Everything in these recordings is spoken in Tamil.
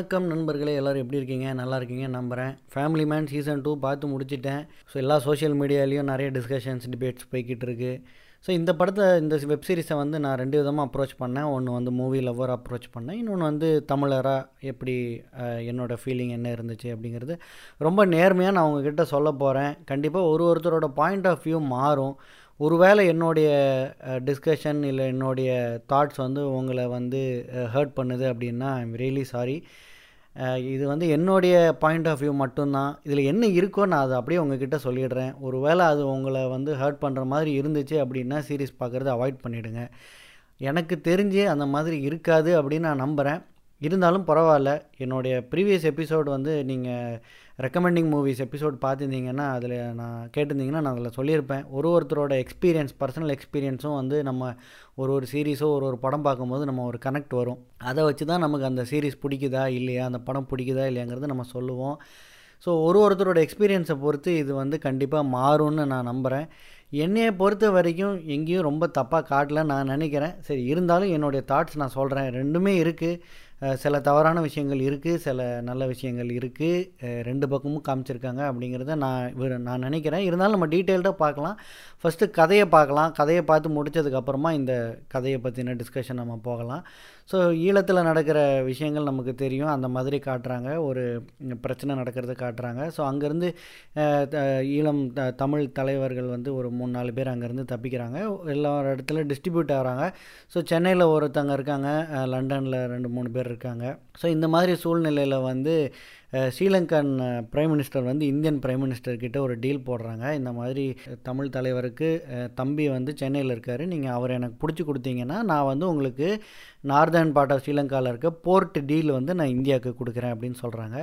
வணக்கம் நண்பர்களே எல்லோரும் எப்படி இருக்கீங்க? நல்லா இருக்கீங்க நம்புகிறேன் ஃபேமிலி மேன் சீசன் டூ பார்த்து முடிச்சிட்டேன். ஸோ எல்லா சோஷியல் மீடியாலேயும் நிறைய டிஸ்கஷன்ஸ் டிபேட்ஸ் போய்கிட்டு இருக்குது ஸோ இந்த படத்தை இந்த வெப் சீரிஸை வந்து நான் ரெண்டு விதமாக அப்ரோச் பண்ணேன். ஒன்று வந்து மூவி லவ்வர் அப்ரோச் பண்ணேன். இன்னொன்று வந்து தமிழராக எப்படி என்னோடய ஃபீலிங் என்ன இருந்துச்சு அப்படிங்கிறது ரொம்ப நேர்மையாக நான் உங்ககிட்ட சொல்ல போகிறேன் கண்டிப்பாக ஒரு ஒருத்தரோட பாயிண்ட் ஆஃப் வியூ மாறும். ஒருவேளை என்னுடைய டிஸ்கஷன் இல்லை என்னுடைய தாட்ஸ் வந்து உங்களை வந்து ஹர்ட் பண்ணுது அப்படின்னா ஐம் ரியலி சாரி இது வந்து என்னுடைய பாயிண்ட் ஆஃப் வியூ மட்டும்தான். இதில் என்ன இருக்கோ நான் அதை அப்படியே உங்ககிட்ட சொல்லிடுறேன். ஒருவேளை அது உங்களை வந்து ஹர்ட் பண்ணுற மாதிரி இருந்துச்சு அப்படின்னா சீரிஸ் பார்க்குறத அவாய்ட் பண்ணிவிடுங்க எனக்கு தெரிஞ்சு அந்த மாதிரி இருக்காது அப்படின்னு நான் நம்புகிறேன் இருந்தாலும் பரவாயில்ல. என்னுடைய ப்ரீவியஸ் எபிசோடு வந்து நீங்கள் ரெக்கமெண்டிங் மூவிஸ் எபிசோட் பார்த்துருந்தீங்கன்னா அதில் நான் கேட்டிருந்தீங்கன்னா நான் அதில் சொல்லியிருப்பேன். ஒரு ஒருத்தரோட எக்ஸ்பீரியன்ஸ் பர்சனல் எக்ஸ்பீரியன்ஸும் வந்து நம்ம ஒரு ஒரு சீரீஸோ ஒரு ஒரு படம் பார்க்கும்போது நம்ம ஒரு கனெக்ட் வரும். அதை வச்சு தான் நமக்கு அந்த சீரீஸ் பிடிக்குதா இல்லையா அந்த படம் பிடிக்குதா இல்லையாங்கிறது நம்ம சொல்லுவோம். ஸோ ஒரு ஒருத்தரோட எக்ஸ்பீரியன்ஸை பொறுத்து இது வந்து கண்டிப்பாக மாறும்னு நான் நம்புகிறேன் என்னையை பொறுத்த வரைக்கும் எங்கேயும் ரொம்ப தப்பாக காட்டல நான் நினைக்கிறேன். சரி இருந்தாலும் என்னுடைய தாட்ஸ் நான் சொல்கிறேன் ரெண்டுமே இருக்குது சில தவறான விஷயங்கள் இருக்குது சில நல்ல விஷயங்கள் இருக்குது ரெண்டு பக்கமும் காமிச்சிருக்காங்க அப்படிங்கிறத நான் நான் நினைக்கிறேன். இருந்தாலும் நம்ம டீட்டெயில்டாக பார்க்கலாம். ஃபஸ்ட்டு கதையை பார்க்கலாம். கதையை பார்த்து முடிச்சதுக்கப்புறமா இந்த கதையை பற்றின டிஸ்கஷன் நம்ம போகலாம். ஸோ ஈழத்தில் நடக்கிற விஷயங்கள் நமக்கு தெரியும். அந்த மாதிரி காட்டுறாங்க. ஒரு பிரச்சனை நடக்கிறத காட்டுறாங்க. ஸோ அங்கேருந்து ஈழம் த தமிழ் தலைவர்கள் வந்து ஒரு மூணு நாலு பேர் அங்கேருந்து தப்பிக்கிறாங்க. எல்லா இடத்துல டிஸ்ட்ரிபியூட் ஆகிறாங்க. ஸோ சென்னையில் ஒருத்தங்க இருக்காங்க. லண்டனில் ரெண்டு மூணு பேர் இருக்காங்க. ஸோ இந்த மாதிரி சூழ்நிலையில் வந்து ஸ்ரீலங்கன் பிரைம் மினிஸ்டர் வந்து இந்தியன் பிரைம் மினிஸ்டர்கிட்ட ஒரு டீல் போடுறாங்க. இந்த மாதிரி தமிழ் தலைவருக்கு தம்பி வந்து சென்னையில் இருக்கார். நீங்கள் அவர் எனக்கு பிடிச்சி கொடுத்தீங்கன்னா நான் வந்து உங்களுக்கு நார்தர்ன் பார்ட் ஆஃப் ஸ்ரீலங்காவில் இருக்க போர்ட் டீல் வந்து நான் இந்தியாவுக்கு கொடுக்குறேன் அப்படின்னு சொல்கிறாங்க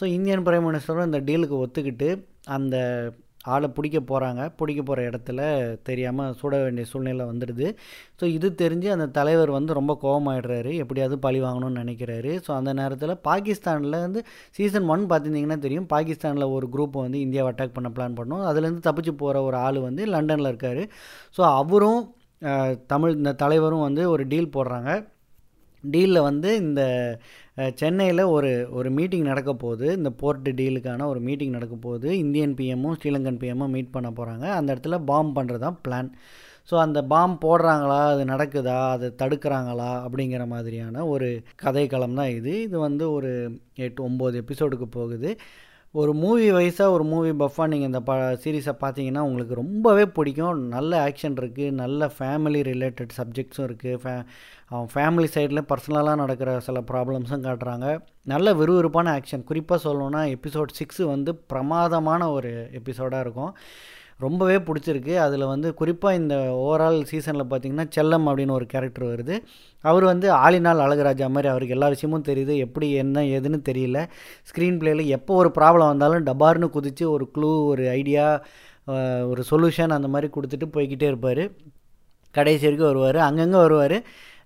ஸோ இந்தியன் பிரைம் மினிஸ்டரும் இந்த டீலுக்கு ஒத்துக்கிட்டு அந்த ஆளை பிடிக்க போகிறாங்க பிடிக்க போகிற இடத்துல தெரியாமல் சுட வேண்டிய சூழ்நிலை வந்துடுது. ஸோ இது தெரிஞ்சு அந்த தலைவர் வந்து ரொம்ப கோவமாயிடுறாரு. எப்படியாவது பழி வாங்கணும்னு நினைக்கிறாரு. ஸோ அந்த நேரத்தில் பாகிஸ்தானில் வந்து சீசன் ஒன் பார்த்துருந்தீங்கன்னா தெரியும். பாகிஸ்தானில் ஒரு குரூப் வந்து இந்தியாவை அட்டாக் பண்ண பிளான் பண்ணோம். அதுலேருந்து தப்பிச்சு போகிற ஒரு ஆள் வந்து லண்டனில் இருக்கார். ஸோ அவரும் தமிழ் இந்த தலைவரும் வந்து ஒரு டீல் போடுறாங்க. டீலில் வந்து இந்த சென்னையில் ஒரு ஒரு மீட்டிங் நடக்க போகுது. இந்த போர்ட் டீலுக்கான ஒரு மீட்டிங் நடக்க போகுது. இந்தியன் பிஎம்மும் ஸ்ரீலங்கன் பிஎம்மும் மீட் பண்ண போகிறாங்க அந்த இடத்துல பாம் பண்ணுறது தான் பிளான். ஸோ அந்த பாம் போடுறாங்களா? அது நடக்குதா? அது தடுக்கிறாங்களா? அப்படிங்கிற மாதிரியான ஒரு கதைக்களம் தான் இது. இது வந்து ஒரு எட்டு ஒம்பது எபிசோடுக்கு போகுது. ஒரு மூவி வைஸாக ஒரு மூவி பஃபாக நீங்கள் இந்த ப சீரீஸை பார்த்தீங்கன்னா உங்களுக்கு ரொம்பவே பிடிக்கும். நல்ல ஆக்ஷன் இருக்குது நல்ல ஃபேமிலி ரிலேட்டட் சப்ஜெக்ட்ஸும் இருக்குது ஃபே அவன் ஃபேமிலி சைடில் பர்சனலாக நடக்கிற சில ப்ராப்ளம்ஸும் காட்டுறாங்க. நல்ல விறுவிறுப்பான ஆக்ஷன் குறிப்பாக சொல்லணுன்னா எபிசோட் சிக்ஸு வந்து பிரமாதமான ஒரு எபிசோடாக இருக்கும். ரொம்பவே பிடிச்சிருக்கு. அதில் வந்து குறிப்பாக இந்த ஓவரால் சீசனில் பார்த்தீங்கன்னா செல்லம் அப்படின்னு ஒரு கேரக்டர் வருது. அவர் வந்து ஆளினால் அழகுராஜா மாதிரி அவருக்கு எல்லா விஷயமும் தெரியுது. எப்படி என்ன ஏதுன்னு தெரியல. ஸ்க்ரீன் பிளேயில் எப்போ ஒரு ப்ராப்ளம் வந்தாலும் டபார்னு குதித்து ஒரு க்ளூ ஒரு ஐடியா ஒரு சொல்யூஷன் அந்த மாதிரி கொடுத்துட்டு போய்கிட்டே இருப்பார். கடைசி வரைக்கும் வருவார். அங்கங்கே வருவார்.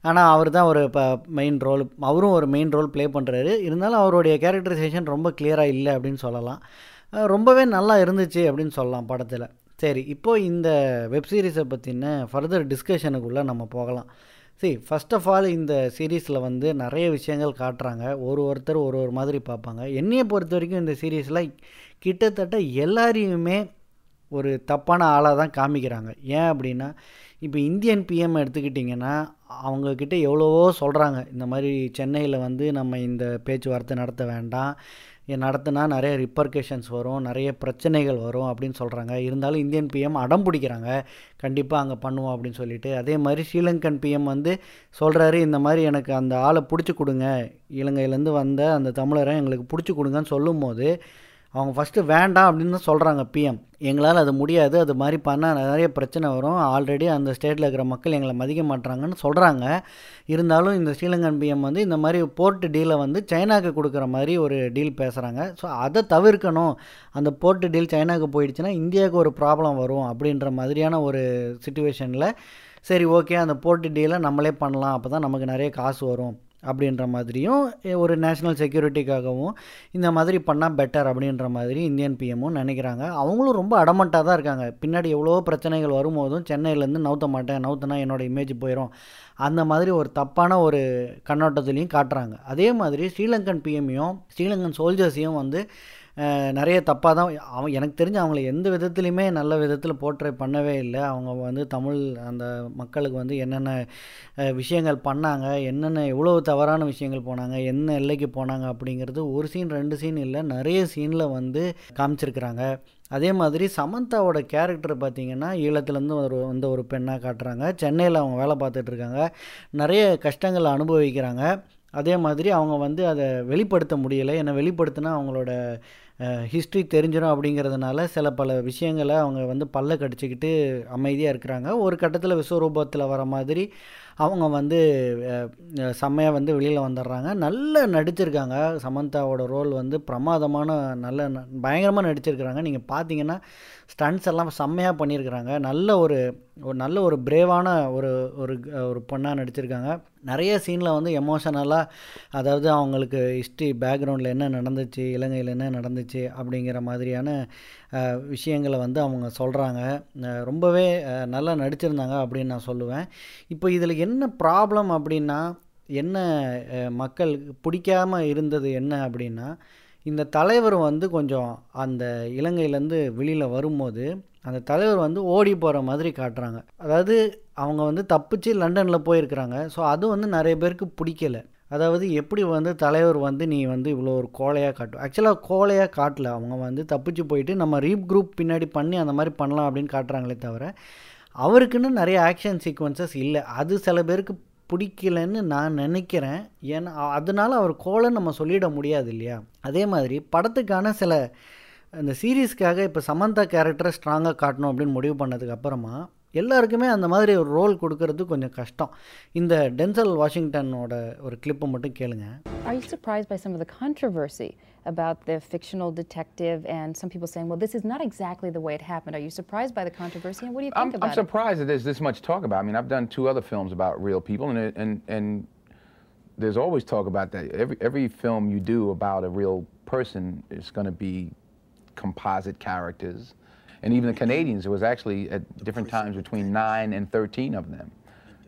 ஆனால் அவர் தான் ஒரு இப்போ மெயின் ரோல் அவரும் ஒரு மெயின் ரோல் ப்ளே பண்ணுறாரு இருந்தாலும் அவருடைய கேரக்டரைசேஷன் ரொம்ப கிளியராக இல்லை அப்படின்னு சொல்லலாம். ரொம்பவே நல்லா இருந்துச்சு அப்படின்னு சொல்லலாம் படத்தில். சரி இப்போது இந்த வெப் சீரிஸை பற்றின ஃபர்தர் டிஸ்கஷனுக்குள்ளே நம்ம போகலாம். சரி ஃபர்ஸ்ட் ஆஃப் ஆல் இந்த சீரீஸில் வந்து நிறைய விஷயங்கள் காட்டுறாங்க. ஒரு ஒருத்தர் ஒரு ஒரு மாதிரி பார்ப்பாங்க. என்னையை பொறுத்த வரைக்கும் இந்த சீரீஸில் கிட்டத்தட்ட எல்லாரையுமே ஒரு தப்பான ஆளாக தான் காமிக்கிறாங்க. ஏன் அப்படின்னா இப்போ இந்தியன் பிஎம் எடுத்துக்கிட்டிங்கன்னா அவங்கக்கிட்ட எவ்வளவோ சொல்கிறாங்க இந்த மாதிரி சென்னையில் வந்து நம்ம இந்த பேச்சுவார்த்தை நடத்த வேண்டாம். நடத்தினா நிறைய ரிப்பர்கேஷன்ஸ் வரும் நிறைய பிரச்சனைகள் வரும் அப்படின்னு சொல்கிறாங்க இருந்தாலும் இந்தியன் பிஎம் அடம் பிடிக்கிறாங்க. கண்டிப்பாக அங்கே பண்ணுவோம் அப்படின்னு சொல்லிட்டு. அதே மாதிரி ஸ்ரீலங்கன் பிஎம் வந்து சொல்கிறாரு இந்த மாதிரி எனக்கு அந்த ஆளை பிடிச்சி கொடுங்க. இலங்கையிலேருந்து வந்த அந்த தமிழரை எங்களுக்கு பிடிச்சி கொடுங்கன்னு சொல்லும்போது அவங்க ஃபஸ்ட்டு வேண்டாம் அப்படின்னு தான் சொல்கிறாங்க பிஎம் எங்களால் அது முடியாது அது மாதிரி பண்ணால் நிறைய பிரச்சனை வரும். ஆல்ரெடி அந்த ஸ்டேட்டில் இருக்கிற மக்கள் எங்களை மதிக்க மாட்டுறாங்கன்னு சொல்கிறாங்க இருந்தாலும் இந்த ஸ்ரீலங்கன் பிஎம் வந்து இந்த மாதிரி போர்ட்டு டீலை வந்து சைனாக்கு கொடுக்குற மாதிரி ஒரு டீல் பேசுகிறாங்க ஸோ அதை தவிர்க்கணும். அந்த போர்ட்டு டீல் சைனாக்கு போயிடுச்சுன்னா இந்தியாவுக்கு ஒரு ப்ராப்ளம் வரும் அப்படின்ற மாதிரியான ஒரு சுச்சுவேஷனில் சரி ஓகே அந்த போர்ட்டு டீலை நம்மளே பண்ணலாம். அப்போ தான் நமக்கு நிறைய காசு வரும். அப்படின்ற மாதிரியும் ஒரு நேஷ்னல் செக்யூரிட்டிக்காகவும் இந்த மாதிரி பண்ணால் பெட்டர் அப்படின்ற மாதிரி இந்தியன் பிஎம்மும் நினைக்கிறாங்க. அவங்களும் ரொம்ப அடமண்ட்டாக தான் இருக்காங்க. பின்னாடி எவ்வளோ பிரச்சனைகள் வரும்போதும் சென்னையிலேருந்து நவுத்த மாட்டேன் நவுத்துனா என்னோட இமேஜ் போயிடும் அந்த மாதிரி ஒரு தப்பான ஒரு கண்ணோட்டத்துலேயும் காட்டுறாங்க. அதே மாதிரி ஸ்ரீலங்கன் பிஎம்மையும் ஸ்ரீலங்கன் சோல்ஜர்ஸையும் வந்து நிறைய தப்பாக தான் அவன் எனக்கு தெரிஞ்சு அவங்கள எந்த விதத்துலையுமே நல்ல விதத்தில் போர்ட்ரை பண்ணவே இல்லை. அவங்க வந்து தமிழ் அந்த மக்களுக்கு வந்து என்னென்ன விஷயங்கள் பண்ணாங்க என்னென்ன எவ்வளோ தவறான விஷயங்கள் போனாங்க என்ன எல்லைக்கு போனாங்க அப்படிங்கிறது ஒரு சீன் ரெண்டு சீன் இல்லை நிறைய சீனில் வந்து காமிச்சிருக்கிறாங்க. அதே மாதிரி சமந்தாவோட கேரக்டர் பார்த்தீங்கன்னா ஈழத்துலேருந்து ஒரு வந்த ஒரு பெண்ணாக காட்டுறாங்க. சென்னையில் அவங்க வேலை பார்த்துட்ருக்காங்க நிறைய கஷ்டங்களை அனுபவிக்கிறாங்க. அதே மாதிரி அவங்க வந்து அதை வெளிப்படுத்த முடியலை. ஏன்னா வெளிப்படுத்தினா அவங்களோட ஹிஸ்ட்ரி தெரிஞ்சிடும் அப்படிங்கிறதுனால சில பல விஷயங்களை அவங்க வந்து பல்ல கடிச்சிக்கிட்டு அமைதியாக இருக்கிறாங்க. ஒரு கட்டத்தில் விஸ்வரூபத்தில் வர மாதிரி அவங்க வந்து செம்மையாக வந்து வெளியில் வந்துடுறாங்க நல்லா நடிச்சிருக்காங்க. சமந்தாவோட ரோல் வந்து பிரமாதமான நல்ல ந- பயங்கரமாக நடிச்சிருக்கிறாங்க. நீங்கள் பார்த்தீங்கன்னா ஸ்டண்ட்ஸ் எல்லாம் செம்மையாக பண்ணியிருக்கிறாங்க நல்ல ஒரு ஒரு நல்ல ஒரு பிரேவான ஒரு ஒரு ஒரு பொண்ணாக நடிச்சிருக்காங்க. நிறைய சீனில் வந்து எமோஷனலாக அதாவது அவங்களுக்கு ஹிஸ்ட்ரி பேக்ரவுண்டில் என்ன நடந்துச்சு இலங்கையில் என்ன நடந்துச்சு அப்படிங்கிற மாதிரியான விஷயங்களை வந்து அவங்க சொல்கிறாங்க ரொம்பவே நல்லா நடிச்சிருந்தாங்க அப்படின்னு நான் சொல்லுவேன். இப்போ இதில் என்ன ப்ராப்ளம் அப்படின்னா என்ன மக்கள் மக்களுக்கு பிடிக்காம இருந்தது என்ன அப்படின்னா இந்த தலைவர் வந்து கொஞ்சம் அந்த இலங்கையிலேருந்து வெளியில் வரும்போது அந்த தலைவர் வந்து ஓடி போகிற மாதிரி காட்டுறாங்க. அதாவது அவங்க வந்து தப்பிச்சு லண்டனில் போயிருக்கிறாங்க. ஸோ அது வந்து நிறைய பேருக்கு பிடிக்கல. அதாவது எப்படி வந்து தலைவர் வந்து நீ வந்து இவ்வளோ ஒரு கோலையாக காட்டும் ஆக்சுவலாக கோலையாக காட்டல. அவங்க வந்து தப்பிச்சு போயிட்டு நம்ம ரீப் குரூப் பின்னாடி பண்ணி அந்த மாதிரி பண்ணலாம் அப்படின்னு காட்டுறாங்களே தவிர அவருக்குன்னு நிறைய ஆக்ஷன் சீக்வன்சஸ் இல்லை. அது சில பேருக்கு பிடிக்கலன்னு நான் நினைக்கிறேன். ஏன்னா அதனால அவர் கோலன்னு நம்ம சொல்லிட முடியாது இல்லையா? அதே மாதிரி படத்துக்கான சில அந்த சீரீஸ்க்காக இப்போ சமந்தா கேரக்டரை ஸ்ட்ராங்காக காட்டணும் அப்படின்னு முடிவு பண்ணதுக்கு அப்புறமா எல்லாருக்குமே அந்த மாதிரி ஒரு ரோல் கொடுக்கறது கொஞ்சம் கஷ்டம். இந்த டென்சல் வாஷிங்டனோட ஒரு கிளிப்பை மட்டும் கேளுங்க. Are you surprised by some of the controversy? About the fictional detective and some people saying, well, this is not exactly the way it happened? Are you surprised by the controversy and what do you think I'm, about I'm surprised that there's this much talk about. it. I mean, I've done two other films about real people, and and and there's always talk about that. Every every film you do about a real person is going to be composite characters, and even the Canadians, there was actually at different times between nine and thirteen of them,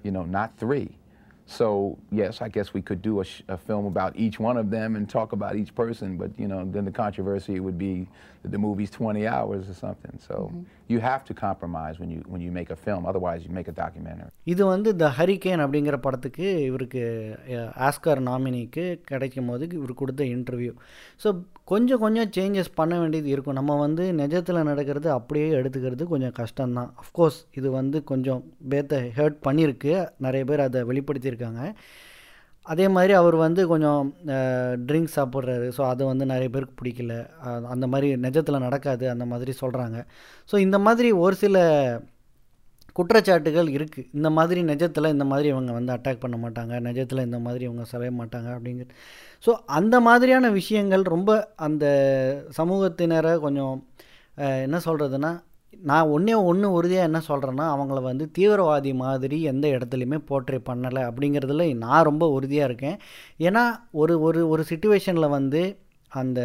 you know, not three. So yes, I guess we could do a, a film about each one of them and talk about each person, but you know, then the controversy would be that the movie's 20 hours or something. So you have to compromise when you when you make a film. Otherwise, you make a documentary. இது வந்து த ஹரிகேன் அப்படிங்கிற படத்துக்கு இவருக்கு ஆஸ்கார் நாமினிக்கு கிடைக்கும் போது இவர் கொடுத்த இன்டர்வியூ ஸோ கொஞ்சம் கொஞ்சம் சேஞ்சஸ் பண்ண வேண்டியது இருக்கும். நம்ம வந்து நிஜத்தில் நடக்கிறது அப்படியே எடுத்துக்கிறது கொஞ்சம் கஷ்டம்தான். அஃப்கோர்ஸ் இது வந்து கொஞ்சம் பேத்தை ஹேர்ட் பண்ணியிருக்கு. நிறைய பேர் அதை வெளிப்படுத்தியிருக்காங்க. அதே மாதிரி அவர் வந்து கொஞ்சம் ட்ரிங்க்ஸ் சாப்பிட்றாரு. ஸோ அது வந்து நிறைய பேருக்கு பிடிக்கல. அந்த மாதிரி நிஜத்தில் நடக்காது. அந்த மாதிரி சொல்கிறாங்க ஸோ இந்த மாதிரி ஒரு சில குற்றச்சாட்டுகள் இருக்குது இந்த மாதிரி நிஜத்தில் இந்த மாதிரி இவங்க வந்து அட்டாக் பண்ண மாட்டாங்க. நிஜத்தில் இந்த மாதிரி இவங்க சலைய மாட்டாங்க அப்படிங்கிறது ஸோ அந்த மாதிரியான விஷயங்கள் ரொம்ப அந்த சமூகத்தினரை கொஞ்சம் என்ன சொல்கிறதுனா நான் ஒன்றே ஒன்று உறுதியாக என்ன சொல்கிறேன்னா அவங்கள வந்து தீவிரவாதி மாதிரி எந்த இடத்துலையுமே போர்ட்ரே பண்ணலை அப்படிங்கிறதுல நான் ரொம்ப உறுதியாக இருக்கேன். ஏன்னா ஒரு ஒரு ஒரு சுச்சுவேஷனில் வந்து அந்த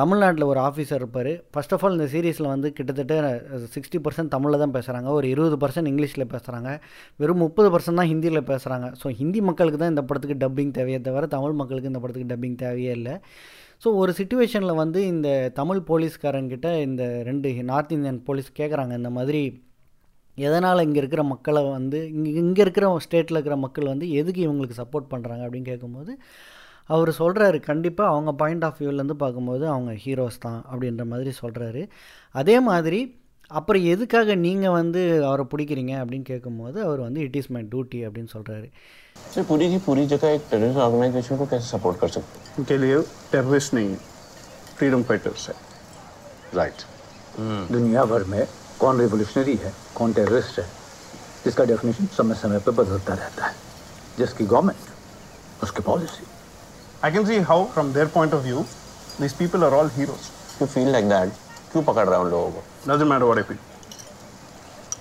தமிழ்நாட்டில் ஒரு ஆஃபீஸர் இருப்பார். ஃபஸ்ட் ஆஃப் ஆல் இந்த சீரீஸில் வந்து கிட்டத்தட்ட சிக்ஸ்டி பர்சன்ட் தமிழில் தான் பேசுகிறாங்க ஒரு இருபது பர்சன்ட் இங்கிலீஷில் பேசுகிறாங்க வெறும் முப்பது பர்சன்ட் தான் ஹிந்தியில் பேசுகிறாங்க ஸோ ஹிந்தி மக்களுக்கு தான் இந்த படத்துக்கு டப்பிங் தேவையே தவிர தமிழ் மக்களுக்கு இந்த படத்துக்கு டப்பிங் தேவையே இல்லை. ஸோ ஒரு சுச்சுவேஷனில் வந்து இந்த தமிழ் போலீஸ்காரங்கிட்ட இந்த ரெண்டு நார்த் இந்தியன் போலீஸ் கேட்குறாங்க இந்த மாதிரி எதனால் இங்கே இருக்கிற மக்களை வந்து இங்கே இங்கே இருக்கிற ஸ்டேட்டில் இருக்கிற மக்கள் வந்து எதுக்கு இவங்களுக்கு சப்போர்ட் பண்ணுறாங்க அப்படின்னு கேட்கும்போது அவர் சொல்கிறாரு கண்டிப்பாக அவங்க பாயிண்ட் ஆஃப் வியூலேருந்து பார்க்கும்போது அவங்க ஹீரோஸ் தான் அப்படின்ற மாதிரி சொல்கிறாரு அதே மாதிரி அப்புறம் எதுக்காக நீங்கள் வந்து அவரை பிடிக்கிறீங்க அப்படின்னு கேட்கும்போது அவர் வந்து இட் இஸ் மை டியூட்டி அப்படின்னு சொல்கிறாரு सर पूरी की पूरी जगह एक टेररिस्ट ऑर्गेनाइजेशन को कैसे सपोर्ट कर सकते उनके लिए टेररिस्ट नहीं है फ्रीडम फाइटर्स है राइट दुनिया भर में कौन रिवोल्यूशनरी है कौन टेररिस्ट है जिसका डेफिनेशन समय समय पर बदलता रहता है जिसकी गवर्नमेंट उसकी policy I can see how, from their point of view, these people are all heroes. You feel like that क्यों पकड़ रहा है उन लोगों को Doesn't matter what I feel.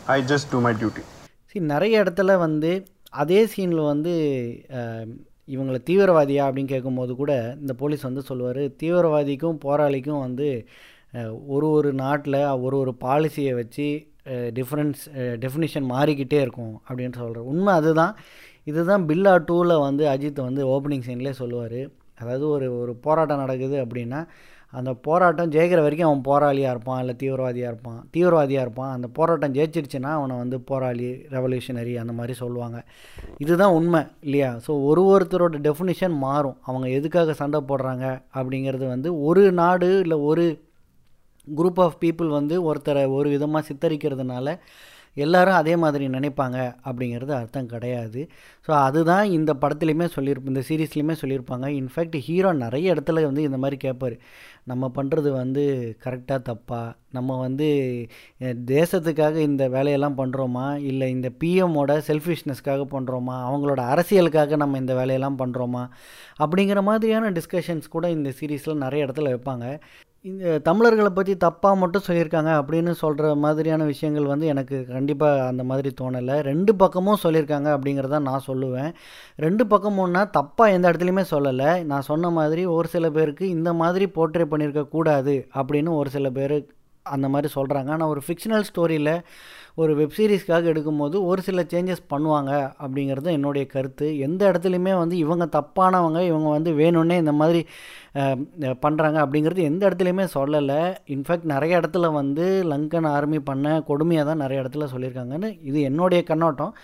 I just do my duty. see நிறைய இடத்துல வந்து அதே சீனில் வந்து அஹ், இவங்களை தீவிரவாதியா அப்படின்னு கேட்கும்போது கூட இந்த போலீஸ் வந்து சொல்லுவார் தீவிரவாதிக்கும் போராளிக்கும் வந்து அஹ், ஒரு ஒரு நாட்டில் ஒரு ஒரு பாலிசியை வச்சு டிஃப்ரென்ஸ் டெஃபினிஷன் மாறிக்கிட்டே இருக்கும் அப்படின்னு சொல்கிறார் உண்மை அதுதான் இதுதான் பில்லா டூவில் வந்து அஜித் வந்து ஓப்பனிங் சீன்லேயே சொல்லுவார். அதாவது ஒரு ஒரு போராட்டம் நடக்குது அப்படின்னா அந்த போராட்டம் ஜெயிக்கிற வரைக்கும் அவன் போராளியாக இருப்பான் இல்லை தீவிரவாதியாக இருப்பான். தீவிரவாதியாக இருப்பான். அந்த போராட்டம் ஜெயிச்சிருச்சுன்னா அவனை வந்து போராளி ரெவல்யூஷனரி அந்த மாதிரி சொல்லுவாங்க. இதுதான் உண்மை இல்லையா? ஸோ ஒரு ஒருத்தரோட டெஃபினிஷன் மாறும். அவங்க எதுக்காக சண்டை போடுறாங்க அப்படிங்கிறது வந்து ஒரு நாடு இல்லை ஒரு குரூப் ஆஃப் பீப்புள் வந்து ஒருத்தரை ஒரு விதமாக சித்தரிக்கிறதுனால எல்லாரும் அதே மாதிரி நினைப்பாங்க அப்படிங்கிறது அர்த்தம் கிடையாது. ஸோ அதுதான் இந்த படத்துலையுமே சொல்லியிருப்ப இந்த சீரீஸ்லையுமே சொல்லியிருப்பாங்க இன்ஃபேக்ட் ஹீரோ நிறைய இடத்துல வந்து இந்த மாதிரி கேட்பார் நம்ம பண்ணுறது வந்து கரெக்டாக தப்பா? நம்ம வந்து தேசத்துக்காக இந்த வேலையெல்லாம் பண்ணுறோமா இல்லை இந்த பிஎம்மோட செல்ஃபிஷ்னஸ்க்காக பண்ணுறோமா அவங்களோட அரசியலுக்காக நம்ம இந்த வேலையெல்லாம் பண்ணுறோமா அப்படிங்கிற மாதிரியான டிஸ்கஷன்ஸ் கூட இந்த சீரீஸில் நிறைய இடத்துல வைப்பாங்க. இந்த தமிழர்களை பற்றி தப்பாக மட்டும் சொல்லியிருக்காங்க அப்படின்னு சொல்கிற மாதிரியான விஷயங்கள் வந்து எனக்கு கண்டிப்பாக அந்த மாதிரி தோணலை. ரெண்டு பக்கமும் சொல்லியிருக்காங்க அப்படிங்கிறத நான் சொல்லுவேன். ரெண்டு பக்கமும்னா தப்பாக எந்த இடத்துலையுமே சொல்லலை. நான் சொன்ன மாதிரி ஒரு சில பேருக்கு இந்த மாதிரி போர்ட்ரே பண்ணியிருக்கக்கூடாது அப்படின்னு ஒரு சில பேர் அந்த மாதிரி சொல்கிறாங்க ஆனால் ஒரு ஃபிக்ஷனல் ஸ்டோரியில் ஒரு வெப் சீரிஸ்க்காக எடுக்கும்போது ஒரு சில சேஞ்சஸ் பண்ணுவாங்க அப்படிங்கிறது என்னுடைய கருத்து. எந்த இடத்துலையுமே வந்து இவங்க தப்பானவங்க இவங்க வந்து வேணும்னே இந்த மாதிரி பண்ணுறாங்க அப்படிங்கிறது எந்த இடத்துலையுமே சொல்லலை. இன்ஃபேக்ட் நிறைய இடத்துல வந்து லங்கன் ஆர்மி பண்ண கொடுமையாக தான் நிறைய இடத்துல சொல்லியிருக்காங்கன்னு இது என்னுடைய கண்ணோட்டம்.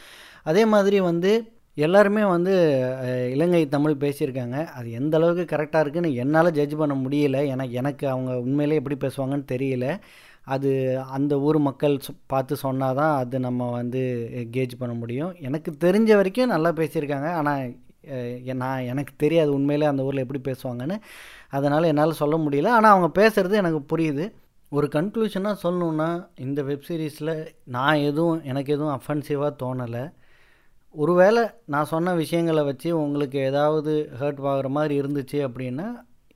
அதே மாதிரி வந்து எல்லாருமே வந்து இலங்கை தமிழ் பேசியிருக்காங்க. அது எந்த அளவுக்கு கரெக்டாக இருக்குன்னு என்னால் ஜட்ஜ் பண்ண முடியல. ஏன்னா எனக்கு அவங்க உண்மையிலே எப்படி பேசுவாங்கன்னு தெரியல. அது அந்த ஊர் மக்கள் சொ- பார்த்து சொன்னால் தான் அது நம்ம வந்து கேஜ் பண்ண முடியும். எனக்கு தெரிஞ்ச வரைக்கும் நல்லா பேசியிருக்காங்க. ஆனால் நான் எனக்கு தெரியாது உண்மையிலே அந்த ஊரில் எப்படி பேசுவாங்கன்னு. அதனால் என்னால் சொல்ல முடியல. ஆனால் அவங்க பேசுகிறது எனக்கு புரியுது. ஒரு கன்க்ளூஷனாக சொல்லணுன்னா இந்த வெப் சீரிஸில் நான் எதுவும் எனக்கு எதுவும் அஃபென்சிவாக தோணலை. ஒருவேளை நான் சொன்ன விஷயங்களை வச்சு உங்களுக்கு ஏதாவது ஹர்ட் ஆகிற மாதிரி இருந்துச்சு அப்படின்னா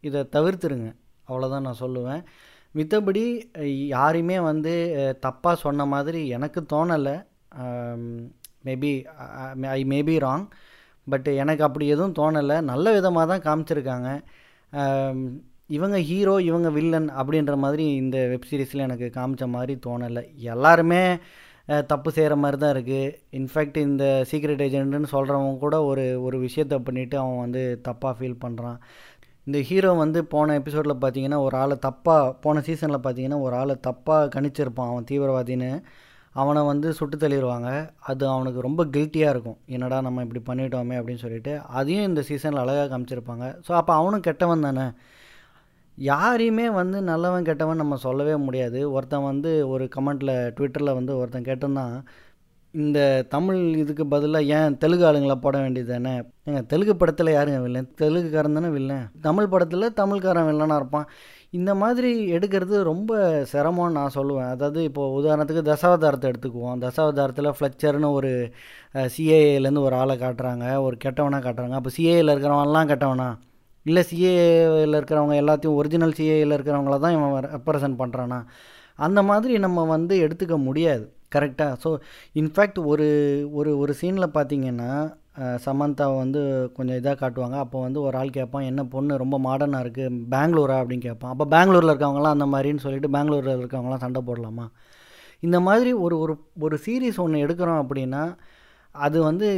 இதை தவிர்த்துருங்க. அவ்வளோதான் நான் சொல்லுவேன். மித்தபடி யாரையுமே வந்து தப்பாக சொன்ன மாதிரி எனக்கு தோணலை. Maybe I maybe wrong but எனக்கு அப்படி எதுவும் தோணலை. நல்ல விதமாக தான் காமிச்சிருக்காங்க. இவங்க ஹீரோ இவங்க வில்லன் அப்படின்ற மாதிரி இந்த வெப் சீரிஸில் எனக்கு காமிச்ச மாதிரி தோணலை. எல்லாருமே தப்பு செய்கிற மாதிரி தான் இருக்குது இன்ஃபேக்ட் இந்த சீக்ரெட் ஏஜென்ட்டுன்னு சொல்கிறவங்க கூட ஒரு ஒரு விஷயத்தை பண்ணிவிட்டு அவன் வந்து தப்பாக ஃபீல் பண்ணுறான் இந்த ஹீரோ வந்து போன எபிசோடில் பார்த்தீங்கன்னா ஒரு ஆளை தப்பாக போன சீசனில் பார்த்தீங்கன்னா ஒரு ஆளை தப்பாக கணிச்சிருப்பான் அவன் தீவிரவாதின்னு. அவனை வந்து சுட்டு தள்ளிடுவாங்க அது அவனுக்கு ரொம்ப கில்ட்டியாக இருக்கும். என்னடா நம்ம இப்படி பண்ணிட்டோமே அப்படின்னு சொல்லிட்டு அதையும் இந்த சீசனில் அழகாக காமிச்சிருப்பாங்க. ஸோ அப்போ அவனும் கெட்டவன் தானே. யாரையுமே வந்து நல்லவன் கெட்டவன் நம்ம சொல்லவே முடியாது. ஒருத்தன் வந்து ஒரு கமெண்ட்டில் ட்விட்டரில் வந்து ஒருத்தன் கேட்டிருந்தான் இந்த தமிழ் இதுக்கு பதிலாக ஏன் தெலுங்கு ஆளுங்களை போட வேண்டியது தானே ஏங்க தெலுங்கு படத்தில் யாருங்க வில்லன் தெலுங்குக்காரன் தானே வில்லன் தமிழ் படத்தில் தமிழ்காரன் வில்லனாக இருப்பான். இந்த மாதிரி எடுக்கிறது ரொம்ப சிரமம்னு நான் சொல்லுவேன். அதாவது இப்போது உதாரணத்துக்கு தசாவதாரத்தை எடுத்துக்குவோம். தசாவதாரத்தில் ஃப்ளெக்சர்னு ஒரு சிஏஏலேருந்து ஒரு ஆளை காட்டுறாங்க. ஒரு கெட்டவனாக காட்டுறாங்க. அப்போ சிஏஏல இருக்கிறவன்லாம் கெட்டவனா? இல்லை சிஏஏல இருக்கிறவங்க எல்லாத்தையும் ஒரிஜினல் சிஏஏல இருக்கிறவங்கள தான் இவன் ரெப்ரசன்ட் பண்ணுறானா அந்த மாதிரி நம்ம வந்து எடுத்துக்க முடியாது. கரெக்டாக ஸோ இன்ஃபேக்ட் ஒரு ஒரு ஒரு சீனில் பார்த்தீங்கன்னா சமந்தாவை வந்து கொஞ்சம் இதாக காட்டுவாங்க. அப்போ வந்து ஒரு ஆள் கேட்பான் என்ன பொண்ணு? ரொம்ப மாடர்னாக இருக்குது பெங்களூரா? அப்படின்னு கேட்பான் அப்போ பெங்களூரில் இருக்கவங்களாம் அந்த மாதிரின்னு சொல்லிட்டு பெங்களூரில் இருக்கவங்களாம் சண்டை போடலாமா? இந்த மாதிரி ஒரு ஒரு ஒரு சீரீஸ் ஒன்று எடுக்கிறோம் அப்படின்னா அது வந்து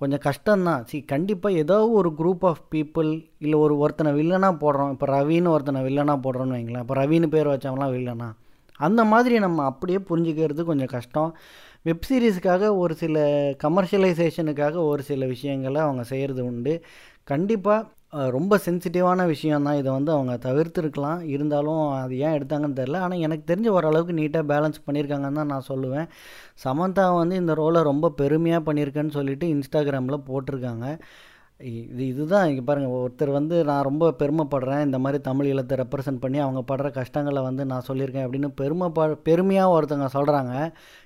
கொஞ்சம் கஷ்டம்தான். சி கண்டிப்பாக ஏதோ ஒரு குரூப் ஆஃப் பீப்புள் இல்லை ஒரு ஒருத்தனை வில்லனாக போடுறோம். இப்போ ரவின்னு ஒருத்தனை வில்லனாக போடுறோன்னு வைங்களேன். இப்போ ரவின்னு பேர் வச்சவங்களாம் வில்லனா அந்த மாதிரி நம்ம அப்படியே புரிஞ்சுக்கிறது கொஞ்சம் கஷ்டம். வெப் சீரிஸுக்காக ஒரு சில கமர்ஷியலைசேஷனுக்காக ஒரு சில விஷயங்களை அவங்க செய்கிறது உண்டு. கண்டிப்பாக ரொம்ப சென்சிட்டிவான விஷயம் தான் இதை வந்து அவங்க தவிர்த்துருக்கலாம். இருந்தாலும் அது ஏன் எடுத்தாங்கன்னு தெரில ஆனால் எனக்கு தெரிஞ்ச ஓரளவுக்கு நீட்டாக பேலன்ஸ் பண்ணியிருக்காங்கன்னு தான் நான் சொல்லுவேன். சமந்தா வந்து இந்த ரோலை ரொம்ப பெருமையாக பண்ணியிருக்கேன்னு சொல்லிட்டு இன்ஸ்டாகிராமில் போட்டிருக்காங்க. இது இதுதான். இங்கே பாருங்கள் ஒருத்தர் வந்து நான் ரொம்ப பெருமைப்படுறேன். இந்த மாதிரி தமிழ் ஈழத்தை ரெப்ரசன்ட் பண்ணி அவங்க படுற கஷ்டங்களை வந்து நான் சொல்லியிருக்கேன் அப்படின்னு பெருமைப்ப பெருமையாக ஒருத்தவங்க சொல்கிறாங்க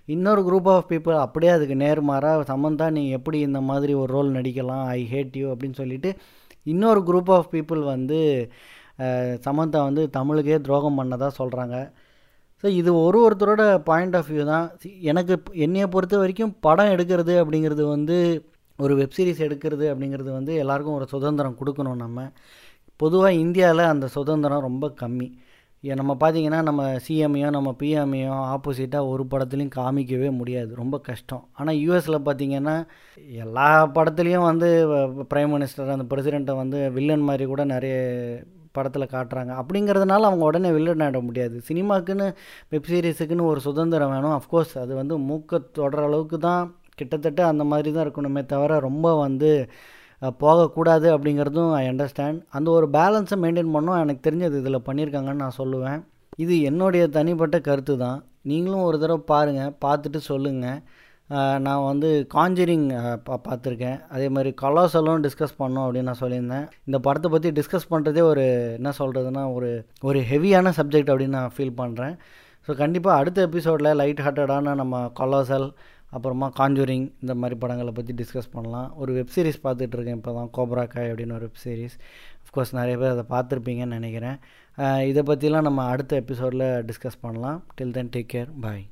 இன்னொரு குரூப் ஆஃப் பீப்புள் அப்படியே அதுக்கு நேர்மாறாக சம்மந்தா நீ எப்படி இந்த மாதிரி ஒரு ரோல் நடிக்கலாம்? ஐ ஹேட் யூ அப்படின்னு சொல்லிட்டு இன்னொரு குரூப் ஆஃப் பீப்புள் வந்து சமந்தா வந்து தமிழுக்கே துரோகம் பண்ணதாக சொல்கிறாங்க ஸோ இது ஒரு ஒருத்தரோட பாயிண்ட் ஆஃப் வியூ தான். எனக்கு என்னையை பொறுத்த வரைக்கும் படம் எடுக்கிறது அப்படிங்கிறது வந்து ஒரு வெப் சீரிஸ் எடுக்கிறது அப்படிங்கிறது வந்து எல்லாருக்கும் ஒரு சுதந்திரம் கொடுக்கணும் நம்ம. பொதுவாக இந்தியாவில் அந்த சுதந்திரம் ரொம்ப கம்மி. நம்ம பார்த்தீங்கன்னா நம்ம சிஎம்ஐயோ நம்ம பிஎம்ஐயோ ஆப்போசிட்டாக ஒரு படத்துலையும் காமிக்கவே முடியாது. ரொம்ப கஷ்டம். ஆனால் யூஎஸில் பார்த்தீங்கன்னா எல்லா படத்துலேயும் வந்து பிரைம் மினிஸ்டர் அந்த பிரசிடெண்ட்டை வந்து வில்லன் மாதிரி கூட நிறைய படத்தில் காட்டுறாங்க. அப்படிங்கிறதுனால அவங்க உடனே வில்லன் ஆட முடியாது. சினிமாக்குன்னு வெப் சீரிஸுக்குன்னு ஒரு சுதந்திரம் வேணும். அஃப்கோர்ஸ் அது வந்து மூக்க தொடர அளவுக்கு தான் கிட்டத்தட்ட அந்த மாதிரி தான் இருக்கணுமே தவிர ரொம்ப வந்து போகக்கூடாது அப்படிங்கிறதும் ஐ அண்டர்ஸ்டாண்ட் அந்த ஒரு பேலன்ஸை மெயின்டைன் பண்ணோம் எனக்கு தெரிஞ்சது இதில் பண்ணியிருக்காங்கன்னு நான் சொல்லுவேன். இது என்னுடைய தனிப்பட்ட கருத்து தான் நீங்களும் ஒரு தடவை பாருங்கள் பார்த்துட்டு சொல்லுங்கள் நான் வந்து காஞ்சரிங் பா பார்த்துருக்கேன். அதே மாதிரி கலாசலும் டிஸ்கஸ் பண்ணோம் அப்படின்னு நான் சொல்லியிருந்தேன். இந்த படத்தை பற்றி டிஸ்கஸ் பண்ணுறதே ஒரு என்ன சொல்கிறதுனா ஒரு ஒரு ஹெவியான சப்ஜெக்ட் அப்படின்னு நான் ஃபீல் பண்ணுறேன் ஸோ கண்டிப்பாக அடுத்த எபிசோடில் லைட் ஹார்ட்டடான நம்ம கொலாசல் அப்புறமா காஞ்சூரிங் இந்த மாதிரி படங்களை பற்றி டிஸ்கஸ் பண்ணலாம். ஒரு வெப்சீரிஸ் பார்த்துட்ருக்கேன் இப்போ தான் கோப்ரா காய் அப்படின்னு ஒரு வெப் சீரிஸ் அஃப்கோர்ஸ் நிறைய பேர் அதை பார்த்துருப்பீங்கன்னு நினைக்கிறேன். இதை பற்றிலாம் நம்ம அடுத்த எபிசோடில் டிஸ்கஸ் பண்ணலாம். Till then take care bye